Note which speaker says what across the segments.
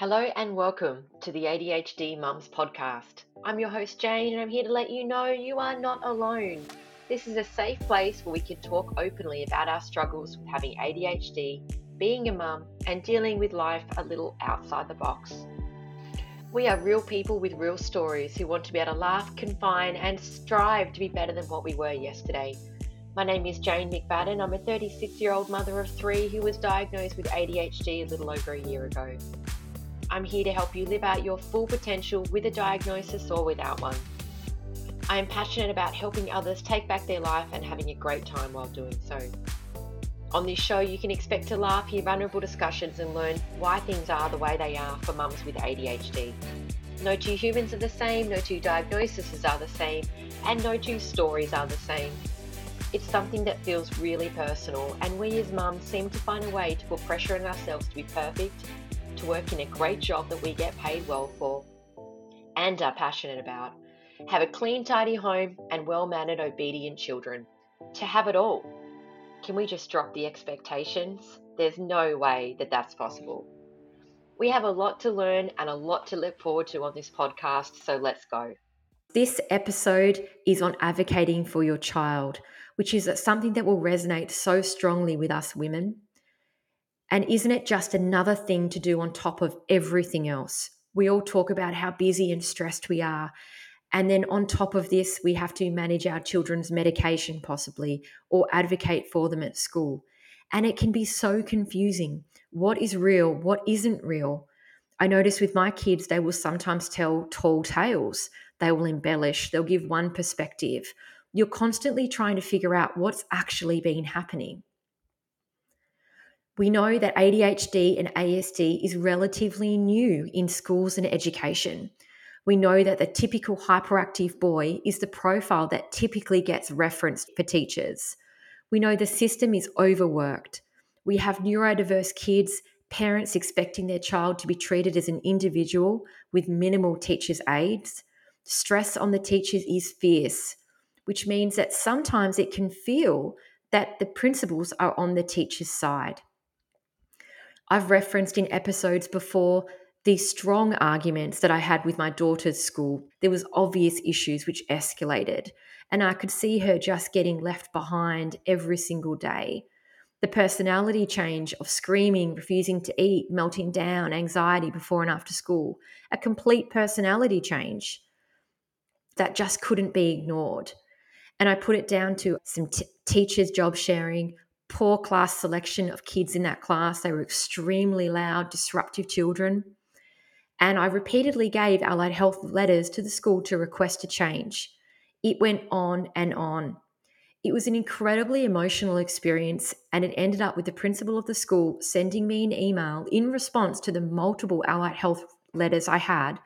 Speaker 1: Hello and welcome to the ADHD Mums podcast. I'm your host Jane and I'm here to let you know you are not alone. This is a safe place where we can talk openly about our struggles with having ADHD, being a mum, and dealing with life a little outside the box. We are real people with real stories who want to be able to laugh, confine, and strive to be better than what we were yesterday. My name is Jane McFadden. I'm a 36 year old mother of three who was diagnosed with ADHD a little over a year ago. I'm here to help you live out your full potential with a diagnosis or without one. I am passionate about helping others take back their life and having a great time while doing so. On this show, you can expect to laugh, hear vulnerable discussions, and learn why things are the way they are for mums with ADHD. No two humans are the same, no two diagnoses are the same, and no two stories are the same. It's something that feels really personal, and we as mums seem to find a way to put pressure on ourselves to be perfect to work in a great job that we get paid well for and are passionate about, have a clean, tidy home, and well mannered, obedient children. To have it all. Can we just drop the expectations? There's no way that that's possible. We have a lot to learn and a lot to look forward to on this podcast, so let's go. This episode is on advocating for your child, which is something that will resonate so strongly with us women and isn't it just another thing to do on top of everything else? We all talk about how busy and stressed we are. And then on top of this, we have to manage our children's medication, possibly, or advocate for them at school. And it can be so confusing. What is real? What isn't real? I notice with my kids, they will sometimes tell tall tales. They will embellish, they'll give one perspective. You're constantly trying to figure out what's actually been happening. We know that ADHD and ASD is relatively new in schools and education. We know that the typical hyperactive boy is the profile that typically gets referenced for teachers. We know the system is overworked. We have neurodiverse kids, parents expecting their child to be treated as an individual with minimal teachers' aids. Stress on the teachers is fierce, which means that sometimes it can feel that the principals are on the teacher's side. I've referenced in episodes before the strong arguments that I had with my daughter's school. There was obvious issues which escalated, and I could see her just getting left behind every single day. The personality change of screaming, refusing to eat, melting down, anxiety before and after school, a complete personality change that just couldn't be ignored. And I put it down to some t- teachers' job sharing, poor class selection of kids in that class. They were extremely loud, disruptive children. And I repeatedly gave allied health letters to the school to request a change. It went on and on. It was an incredibly emotional experience, and it ended up with the principal of the school sending me an email in response to the multiple allied health letters I had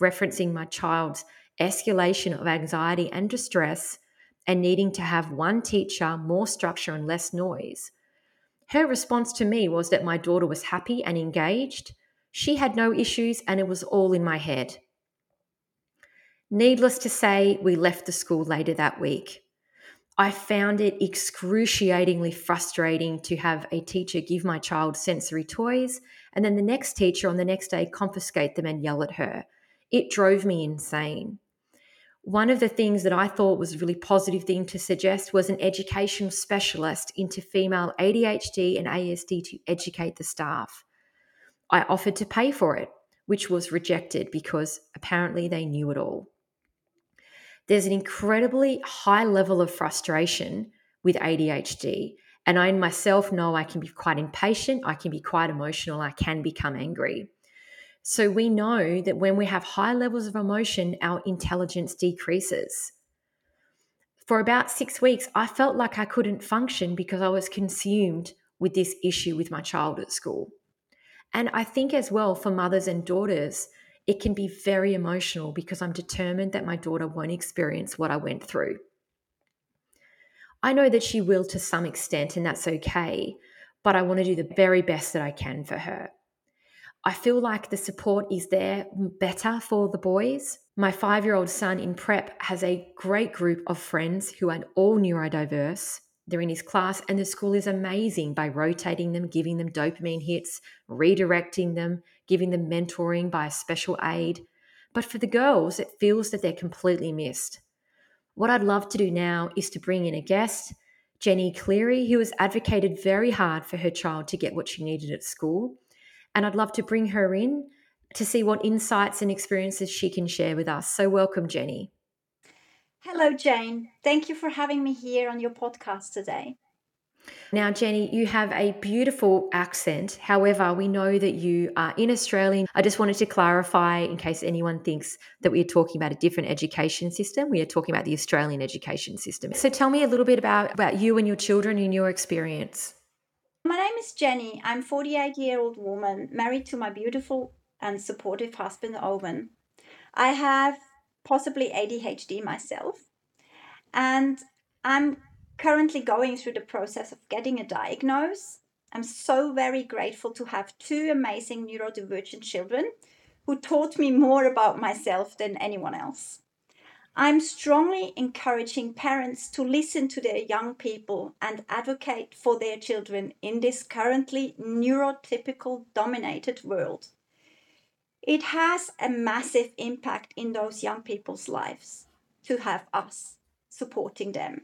Speaker 1: referencing my child's escalation of anxiety and distress and needing to have one teacher, more structure, and less noise. Her response to me was that my daughter was happy and engaged. She had no issues, and it was all in my head. Needless to say, we left the school later that week. I found it excruciatingly frustrating to have a teacher give my child sensory toys and then the next teacher on the next day confiscate them and yell at her. It drove me insane one of the things that I thought was a really positive thing to suggest was an educational specialist into female ADHD and ASD to educate the staff. I offered to pay for it, which was rejected because apparently they knew it all. There's an incredibly high level of frustration with ADHD, and I myself know I can be quite impatient, I can be quite emotional, I can become angry. So we know that when we have high levels of emotion, our intelligence decreases. For about six weeks, I felt like I couldn't function because I was consumed with this issue with my child at school. And I think as well for mothers and daughters, it can be very emotional because I'm determined that my daughter won't experience what I went through. I know that she will to some extent, and that's okay, but I want to do the very best that I can for her. I feel like the support is there better for the boys. My five year old son in prep has a great group of friends who are all neurodiverse. They're in his class, and the school is amazing by rotating them, giving them dopamine hits, redirecting them, giving them mentoring by a special aide. But for the girls, it feels that they're completely missed. What I'd love to do now is to bring in a guest, Jenny Cleary, who has advocated very hard for her child to get what she needed at school. And I'd love to bring her in to see what insights and experiences she can share with us. So, welcome, Jenny.
Speaker 2: Hello, Jane. Thank you for having me here on your podcast today.
Speaker 1: Now, Jenny, you have a beautiful accent. However, we know that you are in Australia. I just wanted to clarify in case anyone thinks that we are talking about a different education system. We are talking about the Australian education system. So tell me a little bit about, about you and your children and your experience.
Speaker 2: My name is Jenny. I'm a 48 year old woman married to my beautiful and supportive husband, Owen. I have possibly ADHD myself, and I'm currently going through the process of getting a diagnosis. I'm so very grateful to have two amazing neurodivergent children who taught me more about myself than anyone else. I'm strongly encouraging parents to listen to their young people and advocate for their children in this currently neurotypical dominated world. It has a massive impact in those young people's lives to have us supporting them.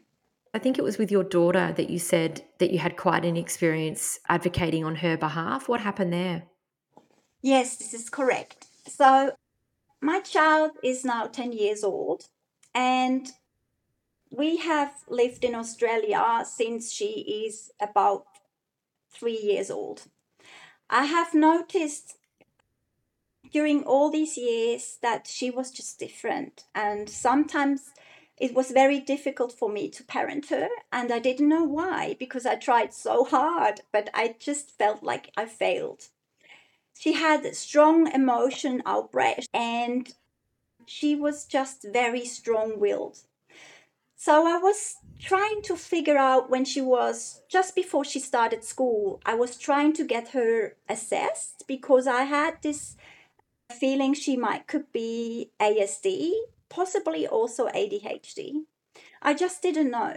Speaker 1: I think it was with your daughter that you said that you had quite an experience advocating on her behalf. What happened there?
Speaker 2: Yes, this is correct. So, my child is now 10 years old, and we have lived in Australia since she is about three years old. I have noticed during all these years that she was just different, and sometimes it was very difficult for me to parent her and i didn't know why because i tried so hard but i just felt like i failed she had strong emotion outbreaks and she was just very strong-willed so i was trying to figure out when she was just before she started school i was trying to get her assessed because i had this feeling she might could be asd possibly also ADHD. I just didn't know.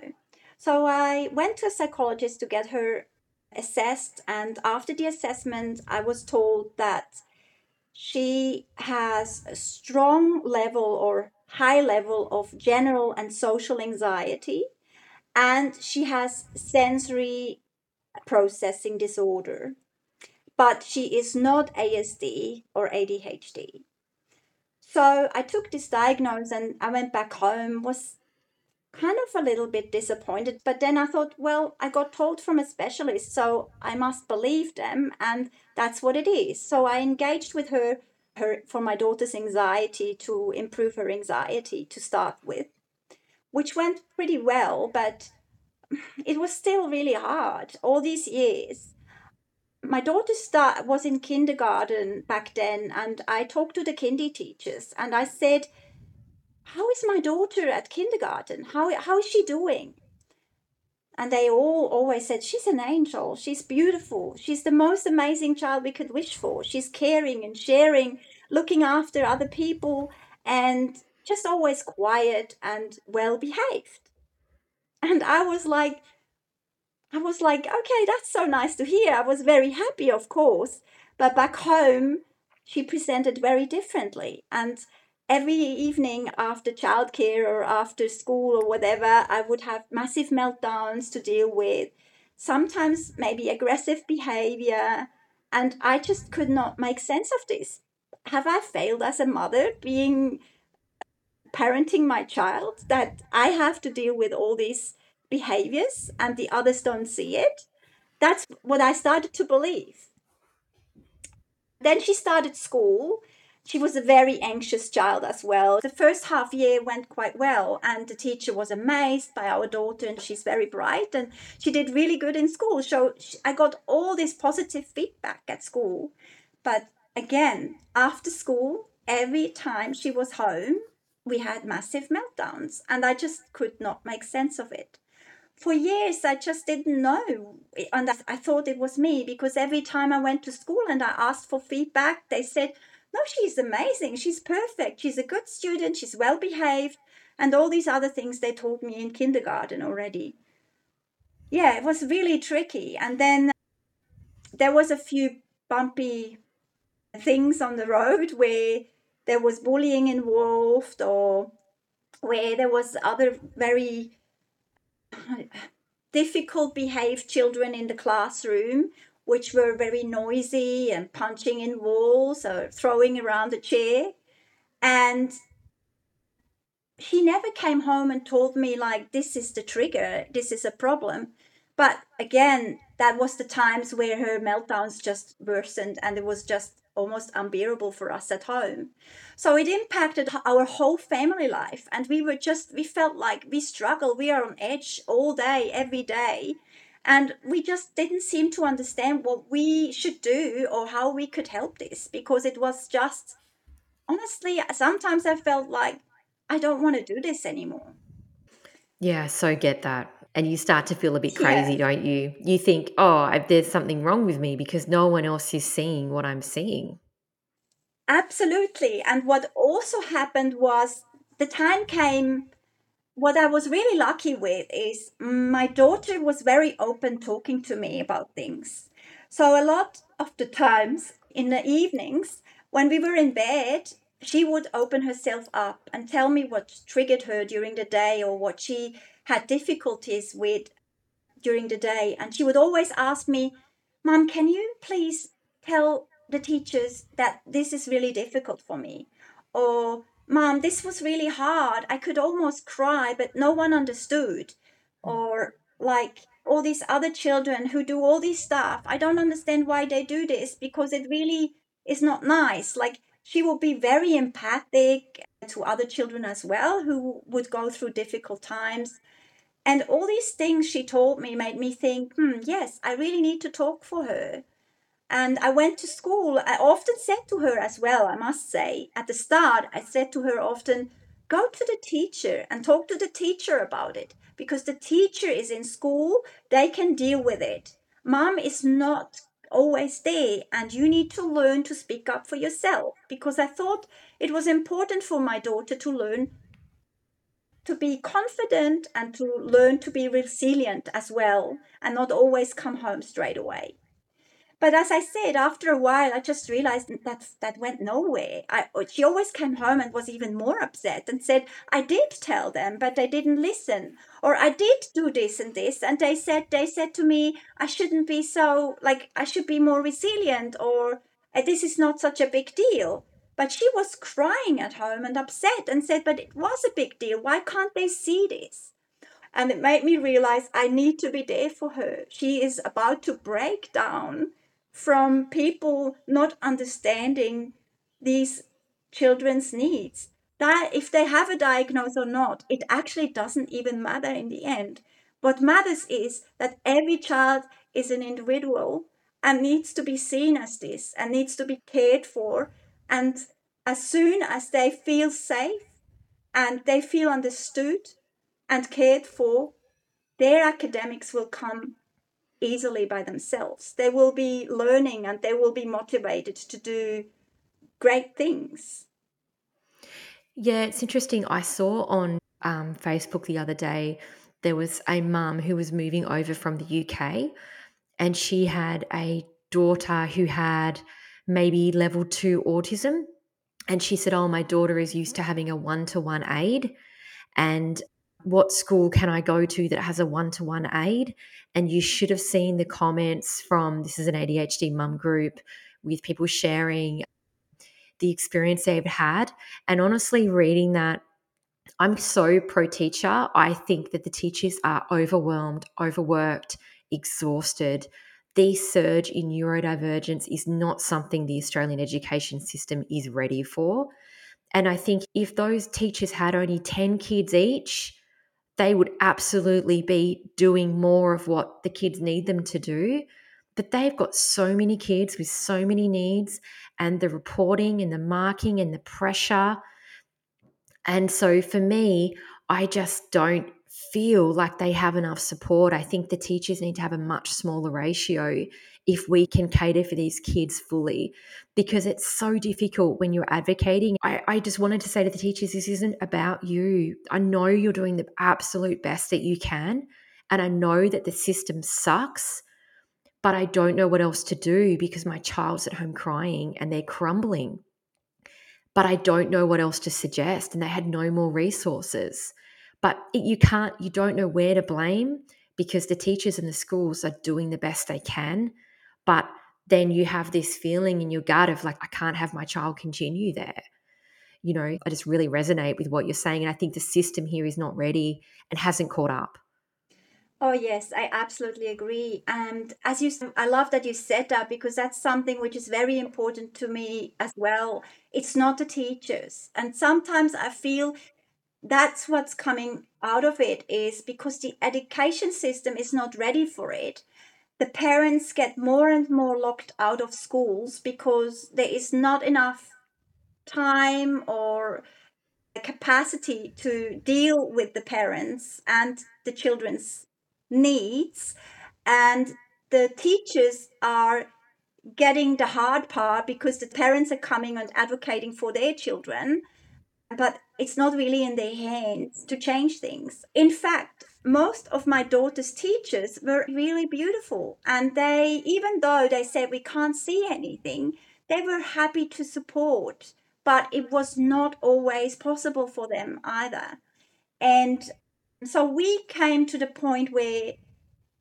Speaker 2: So I went to a psychologist to get her assessed, and after the assessment, I was told that she has a strong level or high level of general and social anxiety, and she has sensory processing disorder. But she is not ASD or ADHD. So I took this diagnosis and I went back home, was kind of a little bit disappointed. But then I thought, well, I got told from a specialist, so I must believe them, and that's what it is. So I engaged with her, her for my daughter's anxiety to improve her anxiety to start with, which went pretty well, but it was still really hard all these years my daughter start, was in kindergarten back then, and I talked to the kindy teachers and I said, How is my daughter at kindergarten? How, how is she doing? And they all always said, She's an angel. She's beautiful. She's the most amazing child we could wish for. She's caring and sharing, looking after other people, and just always quiet and well behaved. And I was like, I was like, okay, that's so nice to hear. I was very happy, of course. But back home, she presented very differently. And every evening after childcare or after school or whatever, I would have massive meltdowns to deal with. Sometimes maybe aggressive behavior. And I just could not make sense of this. Have I failed as a mother being parenting my child that I have to deal with all these behaviors and the others don't see it. That's what I started to believe. Then she started school. She was a very anxious child as well. The first half year went quite well, and the teacher was amazed by our daughter, and she's very bright, and she did really good in school. So I got all this positive feedback at school. But again, after school, every time she was home, we had massive meltdowns, and I just could not make sense of it for years I just didn't know. Eh, and I thought it was me because every time I went to school and I asked for feedback, they said, No, she's amazing. She's perfect. She's a good student. She's well behaved. And all these other things they told me in kindergarten already. Yeah, it was really tricky. And then there was a few bumpy things on the road where there was bullying involved or where there was other very difficult behaved children in the classroom which were very noisy and punching in walls or throwing around the chair. And he never came home and told me like this is the trigger. This is a problem. But again that was the times where her meltdowns just worsened and it was just almost unbearable for us at home. So it impacted our whole family life. And we were just we felt like we struggle we are on edge all day every day and we just didn't seem to understand what we should do or how we could help this because it was just honestly sometimes i felt like i don't want to do this anymore
Speaker 1: yeah so get that and you start to feel a bit crazy, yeah. don't you? You think, oh, there's something wrong with me because no one else is seeing what I'm seeing.
Speaker 2: Absolutely. And what also happened was the time came. What I was really lucky with is my daughter was very open talking to me about things. So, a lot of the times in the evenings when we were in bed, she would open herself up and tell me what triggered her during the day or what she had difficulties with during the day. And she would always ask me, Mom, can you please tell the teachers that this is really difficult for me? Or, Mom, this was really hard. I could almost cry, but no one understood. Or, like, all these other children who do all this stuff. I don't understand why they do this because it really is not nice. Like, she will be very empathic to other children as well who would go through difficult times. And all these things she told me made me think, hmm, yes, I really need to talk for her. And I went to school. I often said to her as well, I must say, at the start, I said to her often, go to the teacher and talk to the teacher about it because the teacher is in school, they can deal with it. Mom is not always there, and you need to learn to speak up for yourself because I thought it was important for my daughter to learn to be confident and to learn to be resilient as well and not always come home straight away. But as I said, after a while, I just realized that that went nowhere. I, oh, she always came home and was even more upset and said, I did tell them, but they didn't listen. Or I did do this and this. And they said, they said to me, I shouldn't be so, like, I should be more resilient or uh, this is not such a big deal. But she was crying at home and upset and said, But it was a big deal. Why can't they see this? And it made me realize I need to be there for her. She is about to break down from people not understanding these children's needs. That if they have a diagnosis or not, it actually doesn't even matter in the end. What matters is that every child is an individual and needs to be seen as this and needs to be cared for and as soon as they feel safe and they feel understood and cared for, their academics will come easily by themselves. They will be learning and they will be motivated to do great things.
Speaker 1: Yeah, it's interesting. I saw on um, Facebook the other day there was a mum who was moving over from the UK and she had a daughter who had maybe level two autism. And she said, Oh, my daughter is used to having a one to one aide. And what school can I go to that has a one to one aide? And you should have seen the comments from this is an ADHD mum group with people sharing the experience they've had. And honestly, reading that, I'm so pro teacher. I think that the teachers are overwhelmed, overworked, exhausted the surge in neurodivergence is not something the Australian education system is ready for. And I think if those teachers had only 10 kids each, they would absolutely be doing more of what the kids need them to do. But they've got so many kids with so many needs, and the reporting and the marking and the pressure. And so for me, I just don't feel like they have enough support. I think the teachers need to have a much smaller ratio if we can cater for these kids fully because it's so difficult when you're advocating. I, I, just wanted to say to the teachers, this isn't about you. I know you're doing the absolute best that you can, and I know that the system sucks. but I don't know what else to do because my child's at home crying and they're crumbling. But I don't know what else to suggest. And they had no more resources. But you can't, you don't know where to blame because the teachers in the schools are doing the best they can. But then you have this feeling in your gut of like, I can't have my child continue there. You know, I just really resonate with what you're saying. And I think the system here is not ready and hasn't caught up.
Speaker 2: Oh, yes, I absolutely agree. And as you, I love that you said that because that's something which is very important to me as well. It's not the teachers. And sometimes I feel that's what's coming out of it is because the education system is not ready for it. The parents get more and more locked out of schools because there is not enough time or capacity to deal with the parents and the children's needs. And the teachers are getting the hard part because the parents are coming and advocating for their children. But it's not really in their hands to change things. In fact most of my daughter's teachers were really beautiful and they even though they said we can't see anything they were happy to support but it was not always possible for them either. And so we came to the point where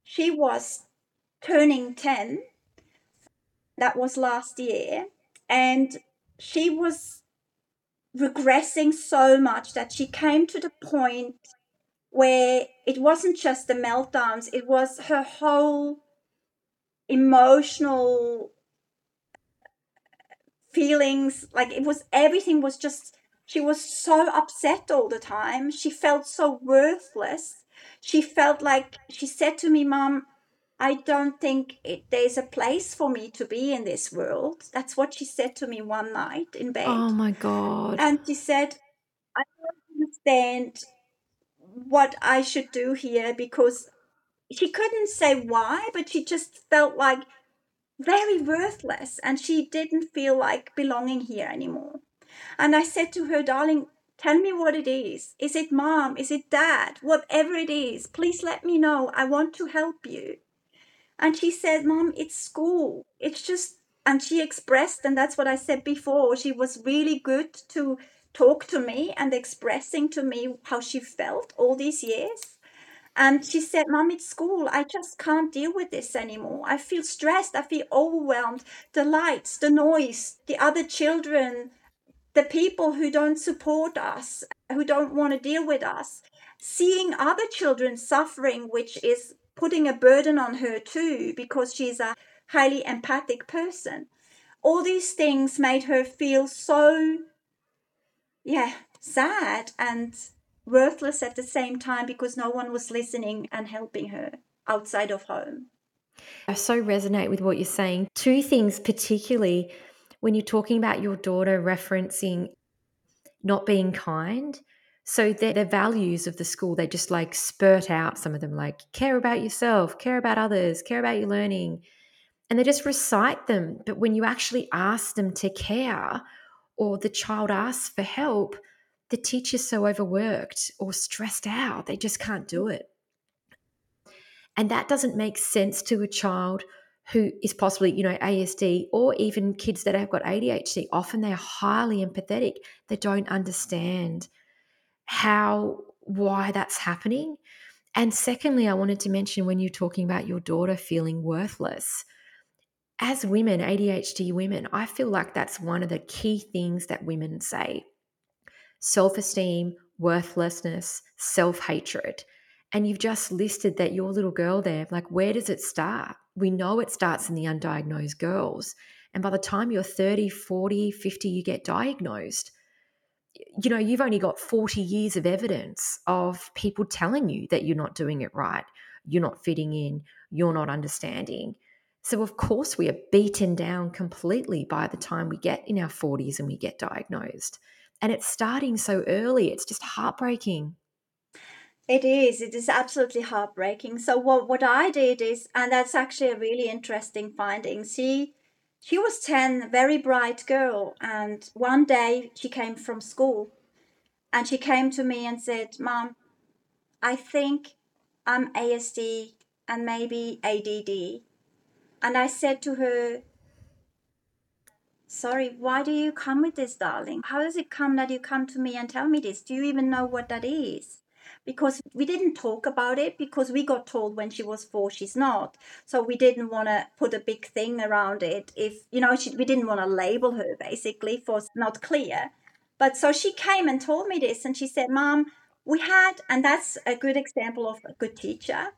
Speaker 2: she was turning 10 that was last year and she was regressing so much that she came to the point where it wasn't just the meltdowns it was her whole emotional feelings like it was everything was just she was so upset all the time. She felt so worthless. She felt like she said to me, Mom, I don't think it, there's a place for me to be in this world. That's what she said to me one night in bed.
Speaker 1: Oh my God.
Speaker 2: And she said, I don't understand what I should do here because she couldn't say why, but she just felt like very worthless and she didn't feel like belonging here anymore. And I said to her, darling, tell me what it is. Is it mom? Is it dad? Whatever it is, please let me know. I want to help you. And she said, Mom, it's school. It's just, and she expressed, and that's what I said before, she was really good to talk to me and expressing to me how she felt all these years. And she said, Mom, it's school. I just can't deal with this anymore. I feel stressed. I feel overwhelmed. The lights, the noise, the other children, the people who don't support us, who don't want to deal with us, seeing other children suffering, which is putting a burden on her too, because she's a highly empathic person. All these things made her feel so, yeah, sad and worthless at the same time because no one was listening and helping her outside of home.
Speaker 1: I so resonate with what you're saying. Two things, particularly when you're talking about your daughter referencing not being kind, so the, the values of the school, they just like spurt out some of them, like care about yourself, care about others, care about your learning. And they just recite them. But when you actually ask them to care or the child asks for help, the teacher's so overworked or stressed out, they just can't do it. And that doesn't make sense to a child who is possibly, you know, ASD or even kids that have got ADHD, often they're highly empathetic. They don't understand how, why that's happening. And secondly, I wanted to mention when you're talking about your daughter feeling worthless, as women, ADHD women, I feel like that's one of the key things that women say self esteem, worthlessness, self hatred. And you've just listed that your little girl there, like, where does it start? we know it starts in the undiagnosed girls. And by the time you're 30, 40, 50, you get diagnosed. You know, you've only got 40 years of evidence of people telling you that you're not doing it right, you're not fitting in, you're not understanding. So, of course, we are beaten down completely by the time we get in our 40s and we get diagnosed. And it's starting so early, it's just heartbreaking.
Speaker 2: It is. It is absolutely heartbreaking. So what what I did is, and that's actually a really interesting finding. She she was ten, very bright girl, and one day she came from school, and she came to me and said, "Mom, I think I'm ASD and maybe ADD." And I said to her, Sorry, why do you come with this, darling? How does it come that you come to me and tell me this? Do you even know what that is? Because we didn't talk about it because we got told when she was four she's not. So we didn't want to put a big thing around it. If, you know, she, we didn't want to label her basically for not clear. But so she came and told me this and she said, Mom, we had, and that's a good example of a good teacher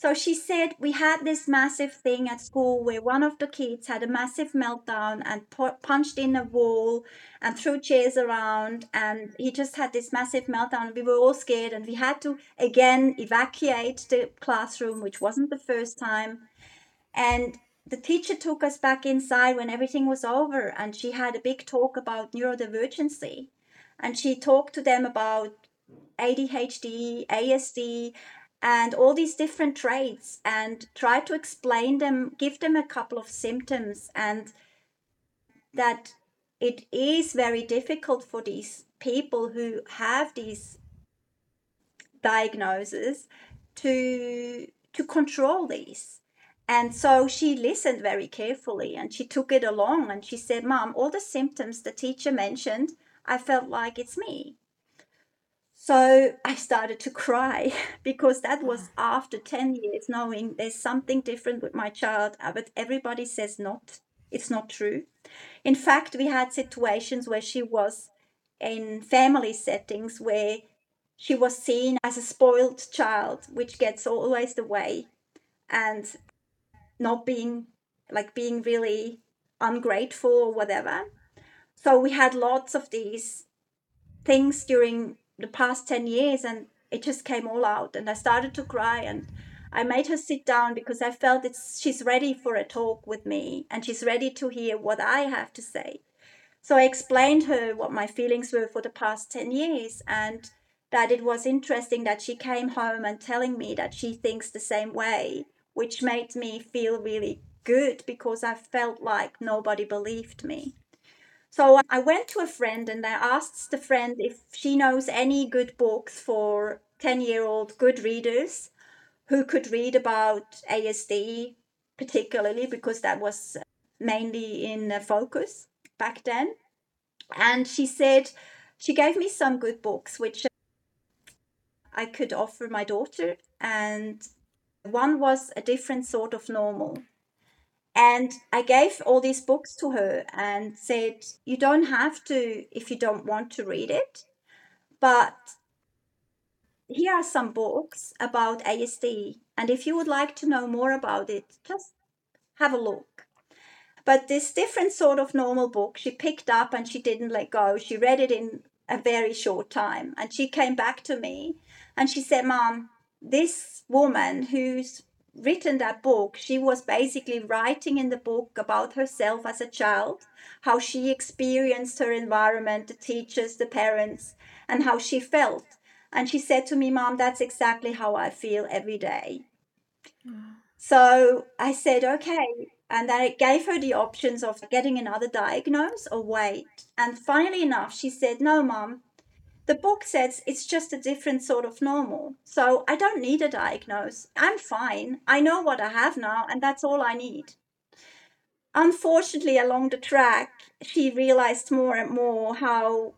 Speaker 2: so she said, We had this massive thing at school where one of the kids had a massive meltdown and pu- punched in a wall and threw chairs around. And he just had this massive meltdown. We were all scared and we had to again evacuate the classroom, which wasn't the first time. And the teacher took us back inside when everything was over and she had a big talk about neurodivergency. And she talked to them about ADHD, ASD, and all these different traits and try to explain them, give them a couple of symptoms, and that it is very difficult for these people who have these diagnoses to to control these. And so she listened very carefully and she took it along and she said mom all the symptoms the teacher mentioned i felt like it's me so I started to cry because that was after 10 years knowing there's something different with my child, uh, but everybody says not. It's not true. In fact, we had situations where she was in family settings where she was seen as a spoiled child, which gets always the way, and not being like being really ungrateful or whatever. So we had lots of these things during the past 10 years and it just came all out and i started to cry and i made her sit down because i felt it's she's ready for a talk with me and she's ready to hear what i have to say. So i explained her what my feelings were for the past 10 years and that it was interesting that she came home and telling me that she thinks the same way which made me feel really good because i felt like nobody believed me so I went to a friend and I asked the friend if she knows any good books for 10 year old good readers who could read about ASD, particularly because that was mainly in focus back then. And she said she gave me some good books which I could offer my daughter. And one was a different sort of normal. And I gave all these books to her and said, You don't have to if you don't want to read it, but here are some books about ASD. And if you would like to know more about it, just have a look. But this different sort of normal book she picked up and she didn't let go. She read it in a very short time. And she came back to me and she said, Mom, this woman who's written that book, she was basically writing in the book about herself as a child, how she experienced her environment, the teachers, the parents, and how she felt. And she said to me, Mom, that's exactly how I feel every day. Mm. So I said, okay. And I gave her the options of getting another diagnosis or wait. And finally enough, she said, No, Mom, the book says it's just a different sort of normal. So I don't need a diagnosis. I'm fine. I know what I have now, and that's all I need. Unfortunately, along the track, she realized more and more how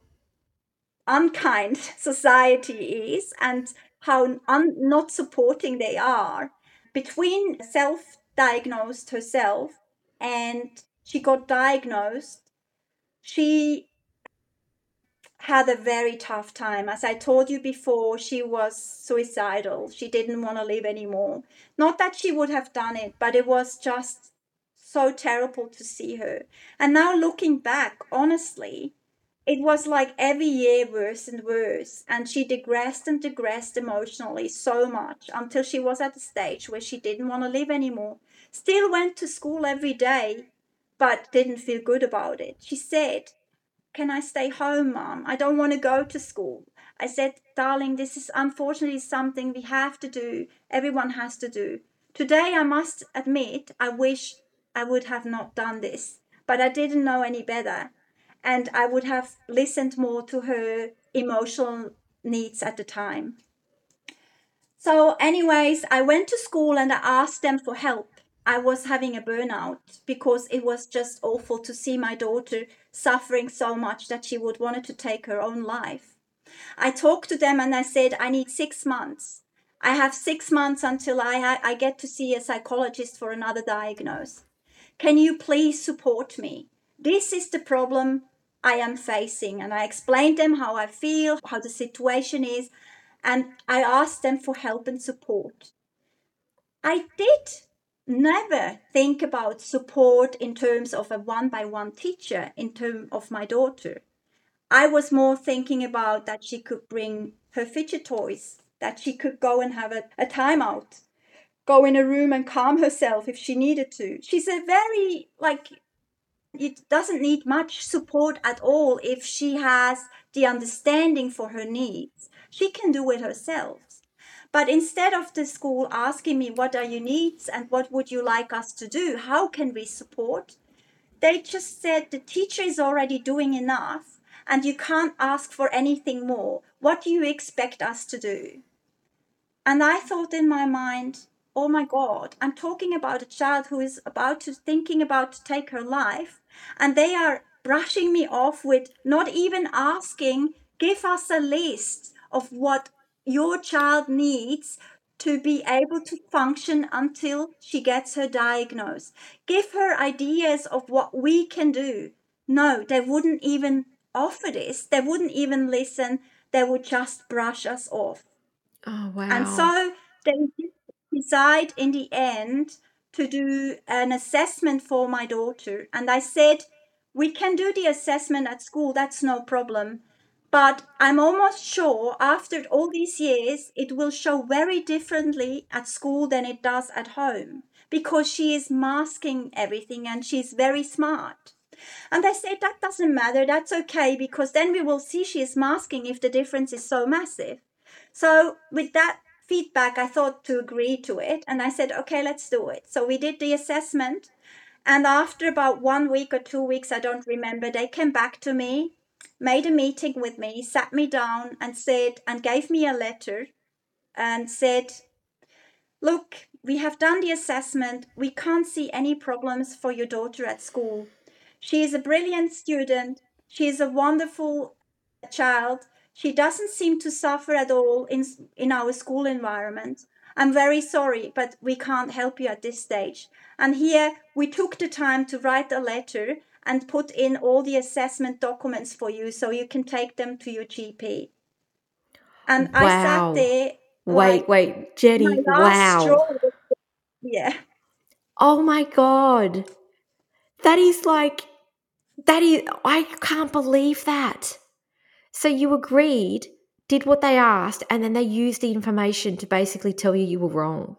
Speaker 2: unkind society is and how un- not supporting they are. Between self diagnosed herself and she got diagnosed, she had a very tough time. As I told you before, she was suicidal. She didn't want to live anymore. Not that she would have done it, but it was just so terrible to see her. And now looking back, honestly, it was like every year worse and worse. And she digressed and digressed emotionally so much until she was at the stage where she didn't want to live anymore. Still went to school every day, but didn't feel good about it. She said, can I stay home, mom? I don't want to go to school. I said, Darling, this is unfortunately something we have to do. Everyone has to do. Today, I must admit, I wish I would have not done this, but I didn't know any better. And I would have listened more to her emotional needs at the time. So, anyways, I went to school and I asked them for help I was having a burnout because it was just awful to see my daughter suffering so much that she would wanted to take her own life. I talked to them and I said, I need six months. I have six months until I, ha- I get to see a psychologist for another diagnosis. Can you please support me? This is the problem I am facing. And I explained them how I feel, how the situation is, and I asked them for help and support. I did never think about support in terms of a one by one teacher in terms of my daughter. I was more thinking about that she could bring her fidget toys, that she could go and have a, a timeout, go in a room and calm herself if she needed to. She's a very like it doesn't need much support at all if she has the understanding for her needs. She can do it herself. But instead of the school asking me, what are your needs and what would you like us to do? How can we support? They just said the teacher is already doing enough and you can't ask for anything more. What do you expect us to do? And I thought in my mind, oh my God, I'm talking about a child who is about to thinking about to take her life and they are brushing me off with not even asking, give us a list of what your child needs to be able to function until she gets her diagnosis. Give her ideas of what we can do. No, they wouldn't even offer this. They wouldn't even listen. They would just brush us off.
Speaker 1: Oh, wow.
Speaker 2: And so they decide in the end to do an assessment for my daughter. And I said, we can do the assessment at school, that's no problem. But I'm almost sure after all these years, it will show very differently at school than it does at home because she is masking everything and she's very smart. And I said, that doesn't matter, that's okay, because then we will see she is masking if the difference is so massive. So, with that feedback, I thought to agree to it. And I said, okay, let's do it. So, we did the assessment. And after about one week or two weeks, I don't remember, they came back to me made a meeting with me, sat me down and said, and gave me a letter and said, Look, we have done the assessment. We can't see any problems for your daughter at school. She is a brilliant student. She is a wonderful child. She doesn't seem to suffer at all in, in our school environment. I'm very sorry, but we can't help you at this stage. And here we took the time to write a letter and put in all the assessment documents for you so you can take them to your GP. And wow. I sat there.
Speaker 1: Wait, like, wait, Jenny, wow.
Speaker 2: yeah.
Speaker 1: Oh my God. That is like, that is, I can't believe that. So you agreed, did what they asked, and then they used the information to basically tell you you were wrong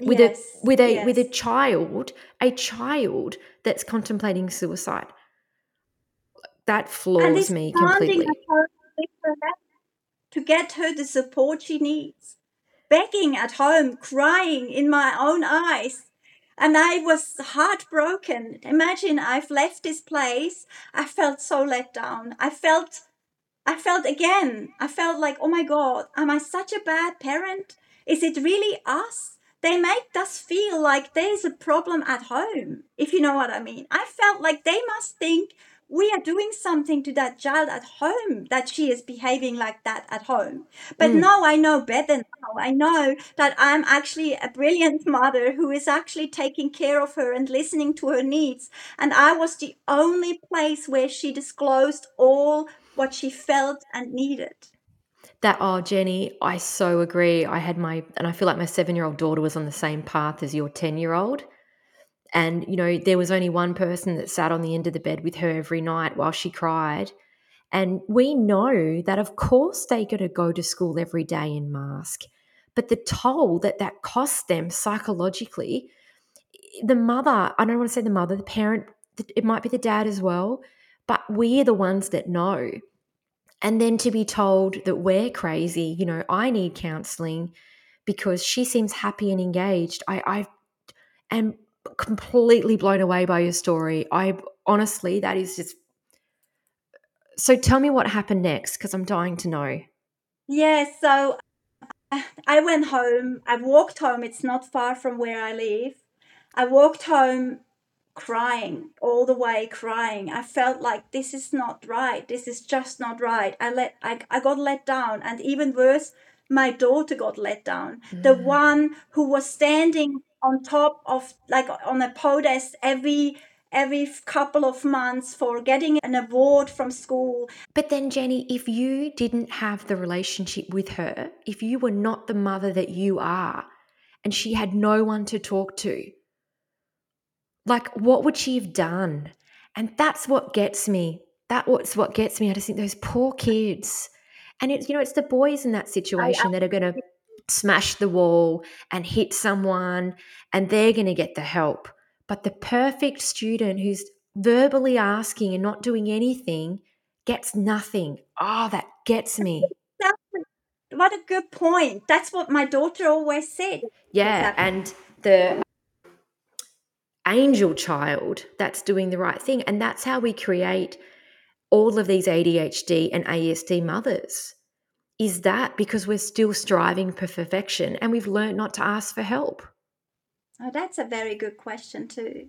Speaker 1: with yes, a with a yes. with a child a child that's contemplating suicide that floors me completely
Speaker 2: to get her the support she needs begging at home crying in my own eyes and I was heartbroken. Imagine I've left this place. I felt so let down. I felt I felt again. I felt like, oh my God, am I such a bad parent? Is it really us? They make us feel like there's a problem at home, if you know what I mean. I felt like they must think we are doing something to that child at home that she is behaving like that at home. But mm. no, I know better now. I know that I'm actually a brilliant mother who is actually taking care of her and listening to her needs. And I was the only place where she disclosed all what she felt and needed
Speaker 1: that oh jenny i so agree. I had my and i feel like my seven year old daughter was on the same path as your 10 year old and you know there was only one person that sat on the end of the bed with her every night while she cried. And we know that of course they got to go to school every day in mask. But the toll that that costs them psychologically the mother i don't want to say the mother the parent it might be the dad as well but we're the ones that know and then to be told that we're crazy, you know, I need counseling because she seems happy and engaged. I, I am completely blown away by your story. I honestly, that is just. So tell me what happened next because I'm dying to know.
Speaker 2: Yeah, so I went home. I walked home. It's not far from where I live. I walked home crying all the way crying i felt like this is not right this is just not right i let i, I got let down and even worse my daughter got let down mm. the one who was standing on top of like on a podest every every couple of months for getting an award from school.
Speaker 1: But then, Jenny, if you didn't have the relationship with her, if you were not the mother that you are, and she had no one to talk to, like, what would she have done? And that's what gets me. That's what gets me. I just think those poor kids. And it's, you know, it's the boys in that situation that are going to smash the wall and hit someone and they're going to get the help. But the perfect student who's verbally asking and not doing anything gets nothing. Oh, that gets me.
Speaker 2: What a good point. That's what my daughter always said.
Speaker 1: Yeah. And the angel child that's doing the right thing. And that's how we create all of these ADHD and ASD mothers. Is that because we're still striving for perfection and we've learned not to ask for help?
Speaker 2: Oh, that's a very good question, too.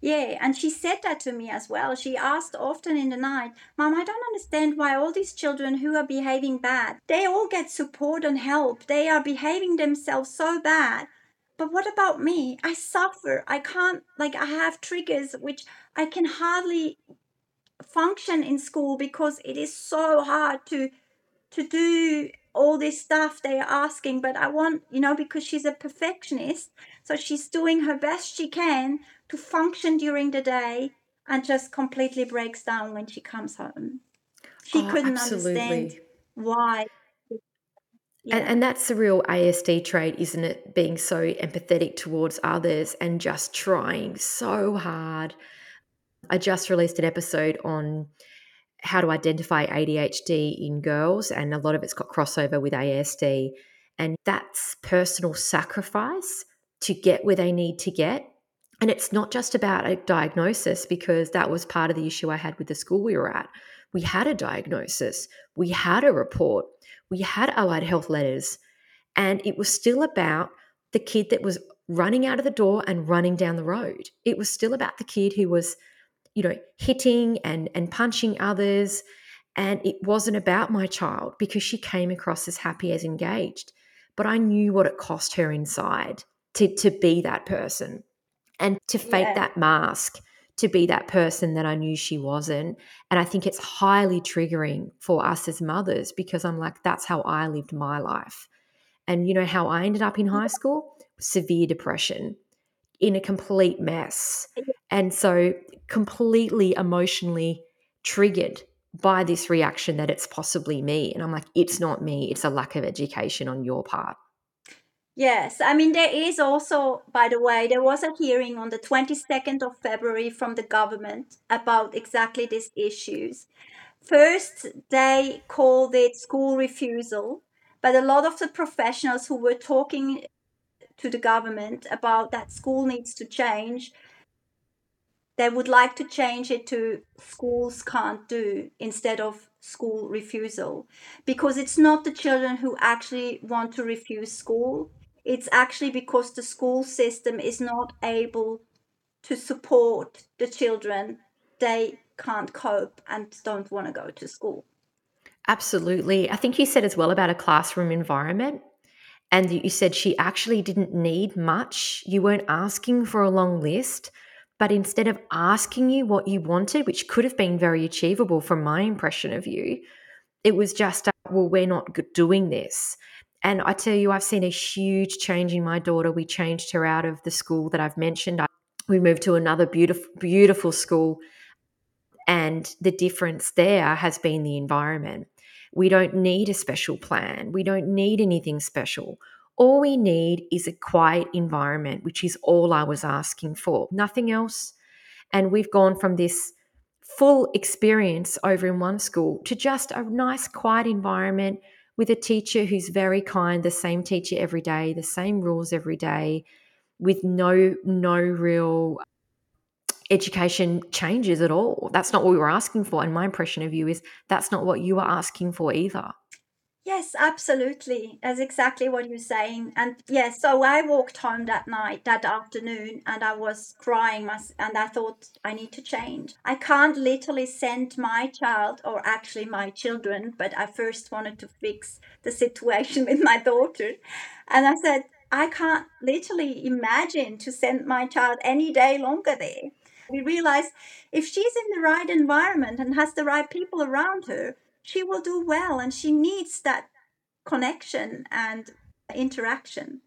Speaker 2: Yeah, and she said that to me as well. She asked often in the night, Mom, I don't understand why all these children who are behaving bad, they all get support and help. They are behaving themselves so bad. But what about me? I suffer. I can't, like, I have triggers which I can hardly function in school because it is so hard to to do all this stuff they are asking but i want you know because she's a perfectionist so she's doing her best she can to function during the day and just completely breaks down when she comes home she oh, couldn't absolutely. understand why
Speaker 1: yeah. And, and that's the real ASD trait, isn't it? Being so empathetic towards others and just trying so hard. I just released an episode on how to identify ADHD in girls, and a lot of it's got crossover with ASD. And that's personal sacrifice to get where they need to get. And it's not just about a diagnosis, because that was part of the issue I had with the school we were at. We had a diagnosis, we had a report, we had allied health letters, and it was still about the kid that was running out of the door and running down the road. It was still about the kid who was, you know, hitting and and punching others. And it wasn't about my child because she came across as happy as engaged. But I knew what it cost her inside to, to be that person and to fake yeah. that mask to be that person that I knew she wasn't. And I think it's highly triggering for us as mothers because I'm like, that's how I lived my life. And you know how I ended up in high school? Severe depression, in a complete mess. And so completely emotionally triggered by this reaction that it's possibly me. And I'm like, it's not me, it's a lack of education on your part.
Speaker 2: Yes, I mean, there is also, by the way, there was a hearing on the 22nd of February from the government about exactly these issues. First, they called it school refusal, but a lot of the professionals who were talking to the government about that school needs to change, they would like to change it to schools can't do instead of school refusal because it's not the children who actually want to refuse school it's actually because the school system is not able to support the children. They can't cope and don't want to go to school.
Speaker 1: Absolutely. I think you said as well about a classroom environment. And you said she actually didn't need much. You weren't asking for a long list, but instead of asking you what you wanted, which could have been very achievable from my impression of you, it was just, well, we're not doing this. And I tell you, I've seen a huge change in my daughter. We changed her out of the school that I've mentioned. We moved to another beautiful, beautiful school. And the difference there has been the environment. We don't need a special plan, we don't need anything special. All we need is a quiet environment, which is all I was asking for, nothing else. And we've gone from this full experience over in one school to just a nice, quiet environment with a teacher who's very kind, the same teacher every day, the same rules every day, with no no real education changes at all. That's not what we were asking for. And my impression of you is that's not what you were asking for either.
Speaker 2: Yes, absolutely. That's exactly what you're saying. And yes, so I walked home that night, that afternoon, and I was crying. And I thought, I need to change. I can't literally send my child, or actually my children, but I first wanted to fix the situation with my daughter. And I said, I can't literally imagine to send my child any day longer there. We realized if she's in the right environment and has the right people around her, she will do well and she needs that connection and interaction.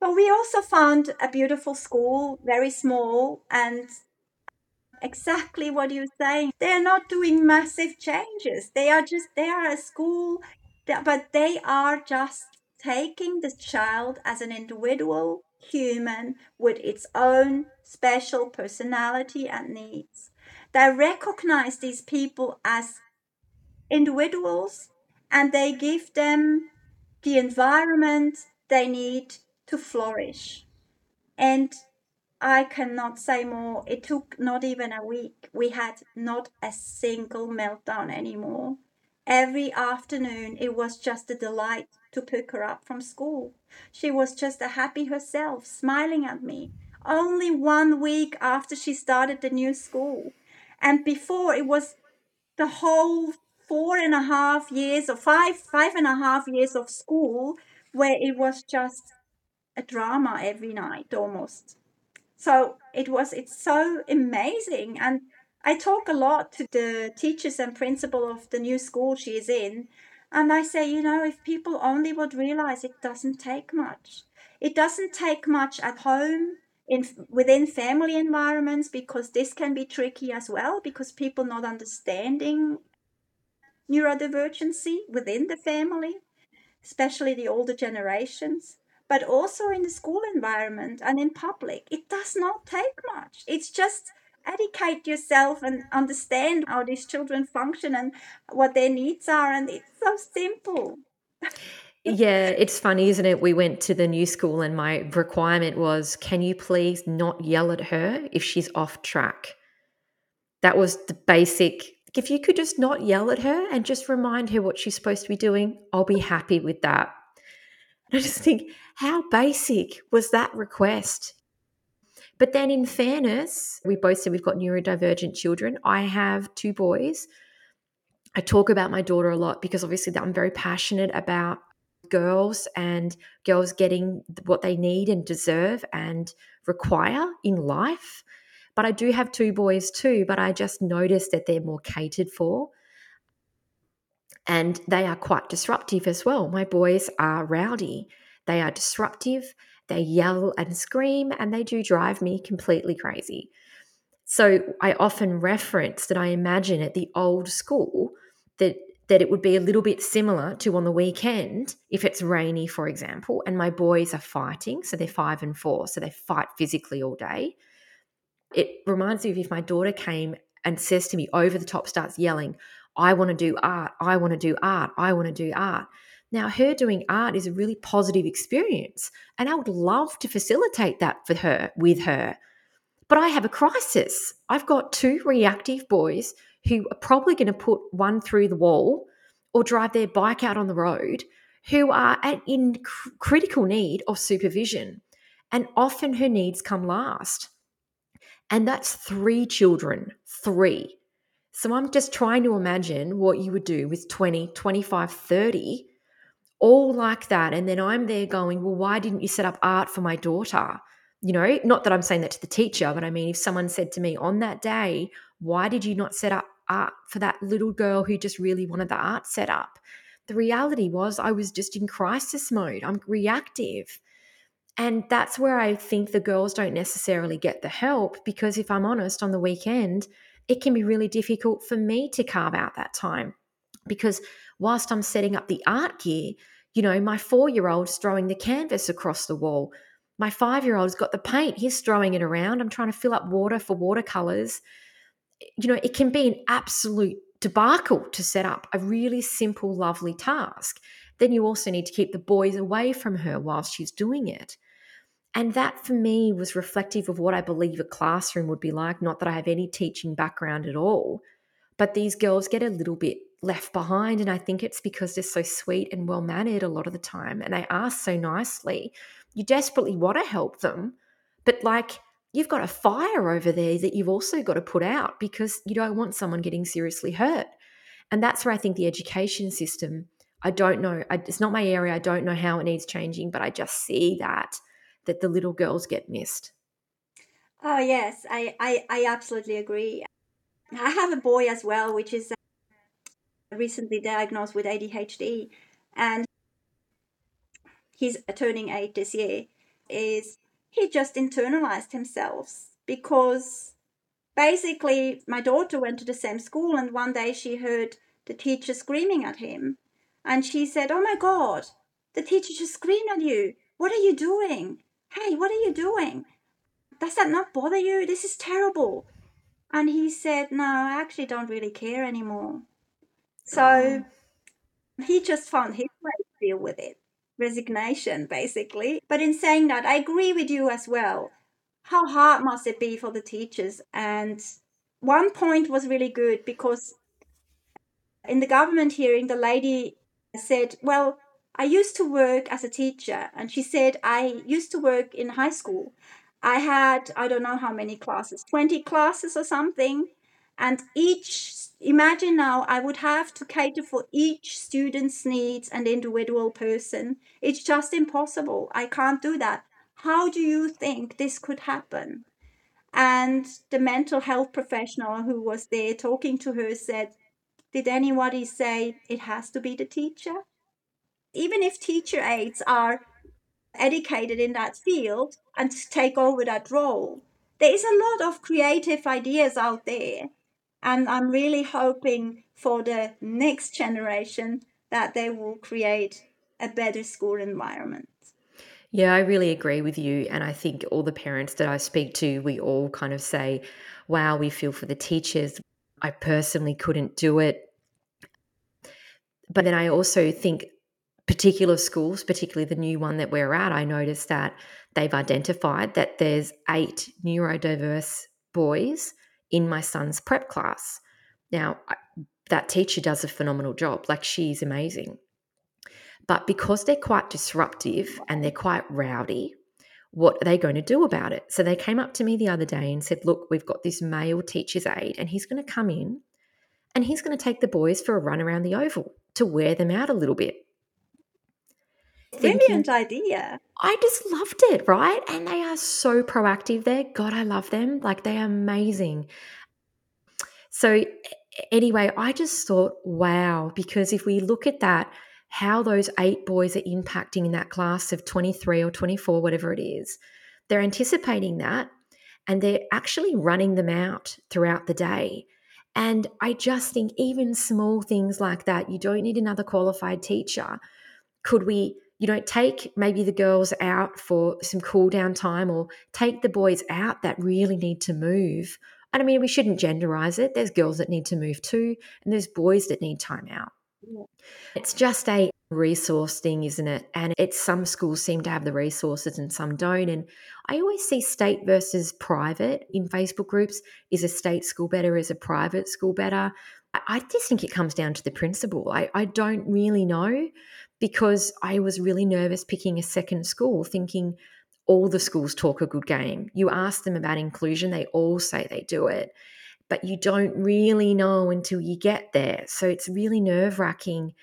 Speaker 2: But we also found a beautiful school, very small, and exactly what you're saying. They're not doing massive changes. They are just, they are a school, but they are just taking the child as an individual human with its own special personality and needs. They recognize these people as individuals and they give them the environment they need to flourish. And I cannot say more. It took not even a week. We had not a single meltdown anymore. Every afternoon, it was just a delight to pick her up from school. She was just a happy herself, smiling at me. Only one week after she started the new school. And before, it was the whole four and a half years or five five and a half years of school where it was just a drama every night almost. So it was it's so amazing. And i talk a lot to the teachers and principal of the new school she is in. And i say you know if people only would realize it doesn't take much. It doesn't take much at home in within family environments because this can be tricky as well because people not understanding neurodivergency within the family, especially the older generations, but also in the school environment and in public. It does not take much. It's just educate yourself and understand how these children function and what their needs are. And it's so simple.
Speaker 1: yeah, it's funny, isn't it? We went to the new school, and my requirement was can you please not yell at her if she's off track? That was the basic if you could just not yell at her and just remind her what she's supposed to be doing, I'll be happy with that. And I just think, how basic was that request? But then, in fairness, we both said we've got neurodivergent children. I have two boys. I talk about my daughter a lot because obviously I'm very passionate about girls and girls getting what they need and deserve and require in life. But I do have two boys too, but I just notice that they're more catered for. And they are quite disruptive as well. My boys are rowdy, they are disruptive, they yell and scream, and they do drive me completely crazy. So I often reference that I imagine at the old school that that it would be a little bit similar to on the weekend if it's rainy, for example, and my boys are fighting. So they're five and four. So they fight physically all day. It reminds me of if my daughter came and says to me over the top, starts yelling, I want to do art, I want to do art, I want to do art. Now, her doing art is a really positive experience, and I would love to facilitate that for her with her. But I have a crisis. I've got two reactive boys who are probably going to put one through the wall or drive their bike out on the road who are at, in critical need of supervision. And often her needs come last. And that's three children, three. So I'm just trying to imagine what you would do with 20, 25, 30, all like that. And then I'm there going, well, why didn't you set up art for my daughter? You know, not that I'm saying that to the teacher, but I mean, if someone said to me on that day, why did you not set up art for that little girl who just really wanted the art set up? The reality was I was just in crisis mode. I'm reactive. And that's where I think the girls don't necessarily get the help because if I'm honest, on the weekend, it can be really difficult for me to carve out that time. Because whilst I'm setting up the art gear, you know, my four year old's throwing the canvas across the wall. My five year old's got the paint, he's throwing it around. I'm trying to fill up water for watercolors. You know, it can be an absolute debacle to set up a really simple, lovely task. Then you also need to keep the boys away from her while she's doing it. And that for me was reflective of what I believe a classroom would be like. Not that I have any teaching background at all, but these girls get a little bit left behind. And I think it's because they're so sweet and well mannered a lot of the time and they ask so nicely. You desperately want to help them, but like you've got a fire over there that you've also got to put out because you don't want someone getting seriously hurt. And that's where I think the education system, I don't know, it's not my area. I don't know how it needs changing, but I just see that, that the little girls get missed.
Speaker 2: Oh, yes, I, I, I absolutely agree. I have a boy as well, which is uh, recently diagnosed with ADHD, and he's turning eight this year. Is he just internalized himself because basically my daughter went to the same school and one day she heard the teacher screaming at him and she said oh my god the teacher just screamed at you what are you doing hey what are you doing does that not bother you this is terrible and he said no i actually don't really care anymore so oh. he just found his way to deal with it resignation, basically. But in saying that, I agree with you as well. How hard must it be for the teachers? And one point was really good because in the government hearing, the lady said, Well, I used to work as a teacher. And she said, I used to work in high school. I had, I don't know how many classes, 20 classes or something. And each imagine now I would have to cater for each student's needs and individual person. It's just impossible. I can't do that. How do you think this could happen? And the mental health professional who was there talking to her said, Did anybody say it has to be the teacher? Even if teacher aides are educated in that field and take over that role, there is a lot of creative ideas out there and I'm really hoping for the next generation that they will create a better school environment.
Speaker 1: Yeah, I really agree with you. And I think all the parents that I speak to, we all kind of say, wow, we feel for the teachers. I personally couldn't do it. But then I also think particular schools, particularly the new one that we're at, I noticed that they've identified that there's eight neurodiverse boys in my son's prep class. Now, that teacher does a phenomenal job. Like, she's amazing. But because they're quite disruptive and they're quite rowdy, what are they going to do about it? So they came up to me the other day and said, Look, we've got this male teacher's aide, and he's going to come in and he's going to take the boys for a run around the oval to wear them out a little bit.
Speaker 2: Brilliant idea.
Speaker 1: I just loved it, right? And they are so proactive there. God, I love them. Like they are amazing. So, anyway, I just thought, wow, because if we look at that, how those eight boys are impacting in that class of 23 or 24, whatever it is, they're anticipating that and they're actually running them out throughout the day. And I just think even small things like that, you don't need another qualified teacher. Could we you know, take maybe the girls out for some cool down time or take the boys out that really need to move. And I mean, we shouldn't genderize it. There's girls that need to move too, and there's boys that need time out. Yeah. It's just a resource thing, isn't it? And it's some schools seem to have the resources and some don't. And I always see state versus private in Facebook groups. Is a state school better? Is a private school better? I just think it comes down to the principal. I, I don't really know because I was really nervous picking a second school, thinking all the schools talk a good game. You ask them about inclusion, they all say they do it, but you don't really know until you get there. So it's really nerve wracking,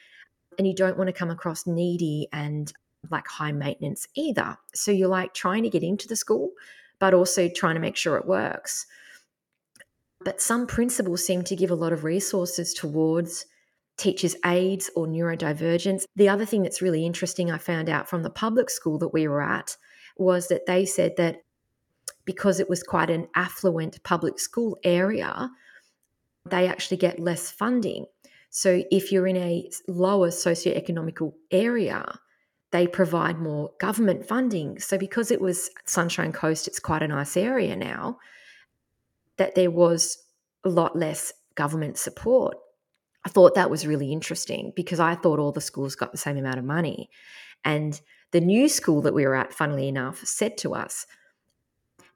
Speaker 1: and you don't want to come across needy and like high maintenance either. So you're like trying to get into the school, but also trying to make sure it works. But some principals seem to give a lot of resources towards teachers' aides or neurodivergence. The other thing that's really interesting I found out from the public school that we were at was that they said that because it was quite an affluent public school area, they actually get less funding. So if you're in a lower socioeconomical area, they provide more government funding. So because it was Sunshine Coast, it's quite a nice area now, that there was a lot less government support. I thought that was really interesting because I thought all the schools got the same amount of money. And the new school that we were at, funnily enough, said to us,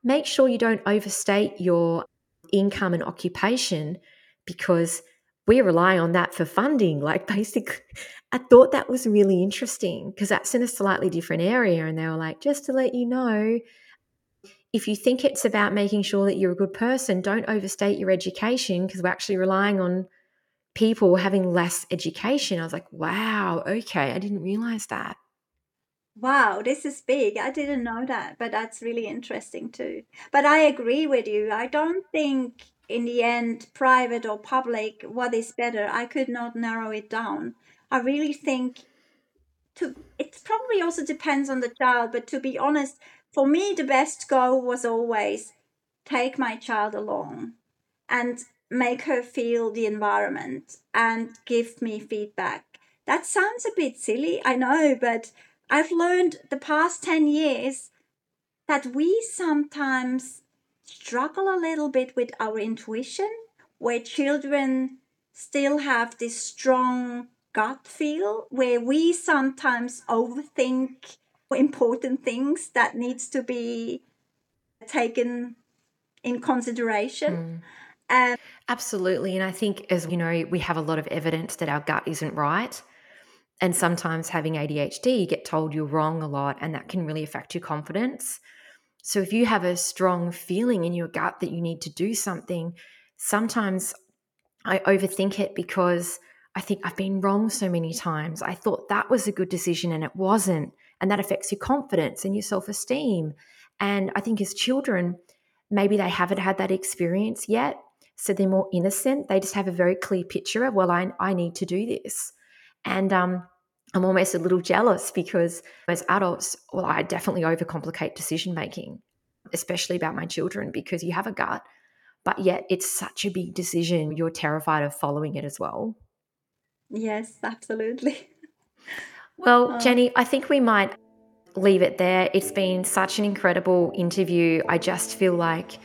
Speaker 1: make sure you don't overstate your income and occupation because we rely on that for funding. Like, basically, I thought that was really interesting because that's in a slightly different area. And they were like, just to let you know, if you think it's about making sure that you're a good person, don't overstate your education because we're actually relying on people having less education. I was like, wow, okay, I didn't realize that.
Speaker 2: Wow, this is big. I didn't know that, but that's really interesting too. But I agree with you. I don't think in the end, private or public, what is better? I could not narrow it down. I really think to it probably also depends on the child, but to be honest, for me the best goal was always take my child along and make her feel the environment and give me feedback. That sounds a bit silly, I know, but I've learned the past 10 years that we sometimes struggle a little bit with our intuition, where children still have this strong gut feel, where we sometimes overthink important things that needs to be taken in consideration. Mm.
Speaker 1: And Absolutely. And I think, as you know, we have a lot of evidence that our gut isn't right. And sometimes having ADHD, you get told you're wrong a lot, and that can really affect your confidence. So if you have a strong feeling in your gut that you need to do something, sometimes I overthink it because I think I've been wrong so many times. I thought that was a good decision and it wasn't. And that affects your confidence and your self esteem. And I think as children, maybe they haven't had that experience yet. So they're more innocent. They just have a very clear picture of, well, I, I need to do this. And um, I'm almost a little jealous because as adults, well, I definitely overcomplicate decision making, especially about my children, because you have a gut, but yet it's such a big decision. You're terrified of following it as well.
Speaker 2: Yes, absolutely.
Speaker 1: Well, oh. Jenny, I think we might leave it there. It's been such an incredible interview. I just feel like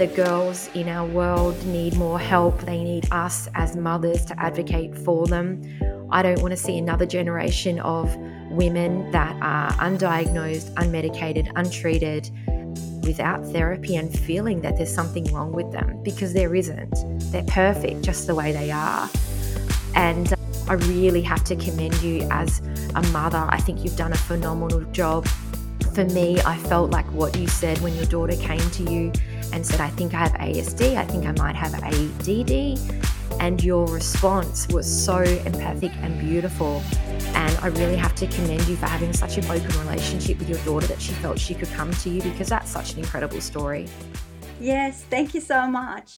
Speaker 1: the girls in our world need more help. They need us as mothers to advocate for them. I don't want to see another generation of women that are undiagnosed, unmedicated, untreated, without therapy and feeling that there's something wrong with them because there isn't. They're perfect just the way they are. And uh, I really have to commend you as a mother. I think you've done a phenomenal job. For me, I felt like what you said when your daughter came to you and said, I think I have ASD, I think I might have ADD and your response was so empathic and beautiful. And I really have to commend you for having such an open relationship with your daughter that she felt she could come to you because that's such an incredible story.
Speaker 2: Yes, thank you so much.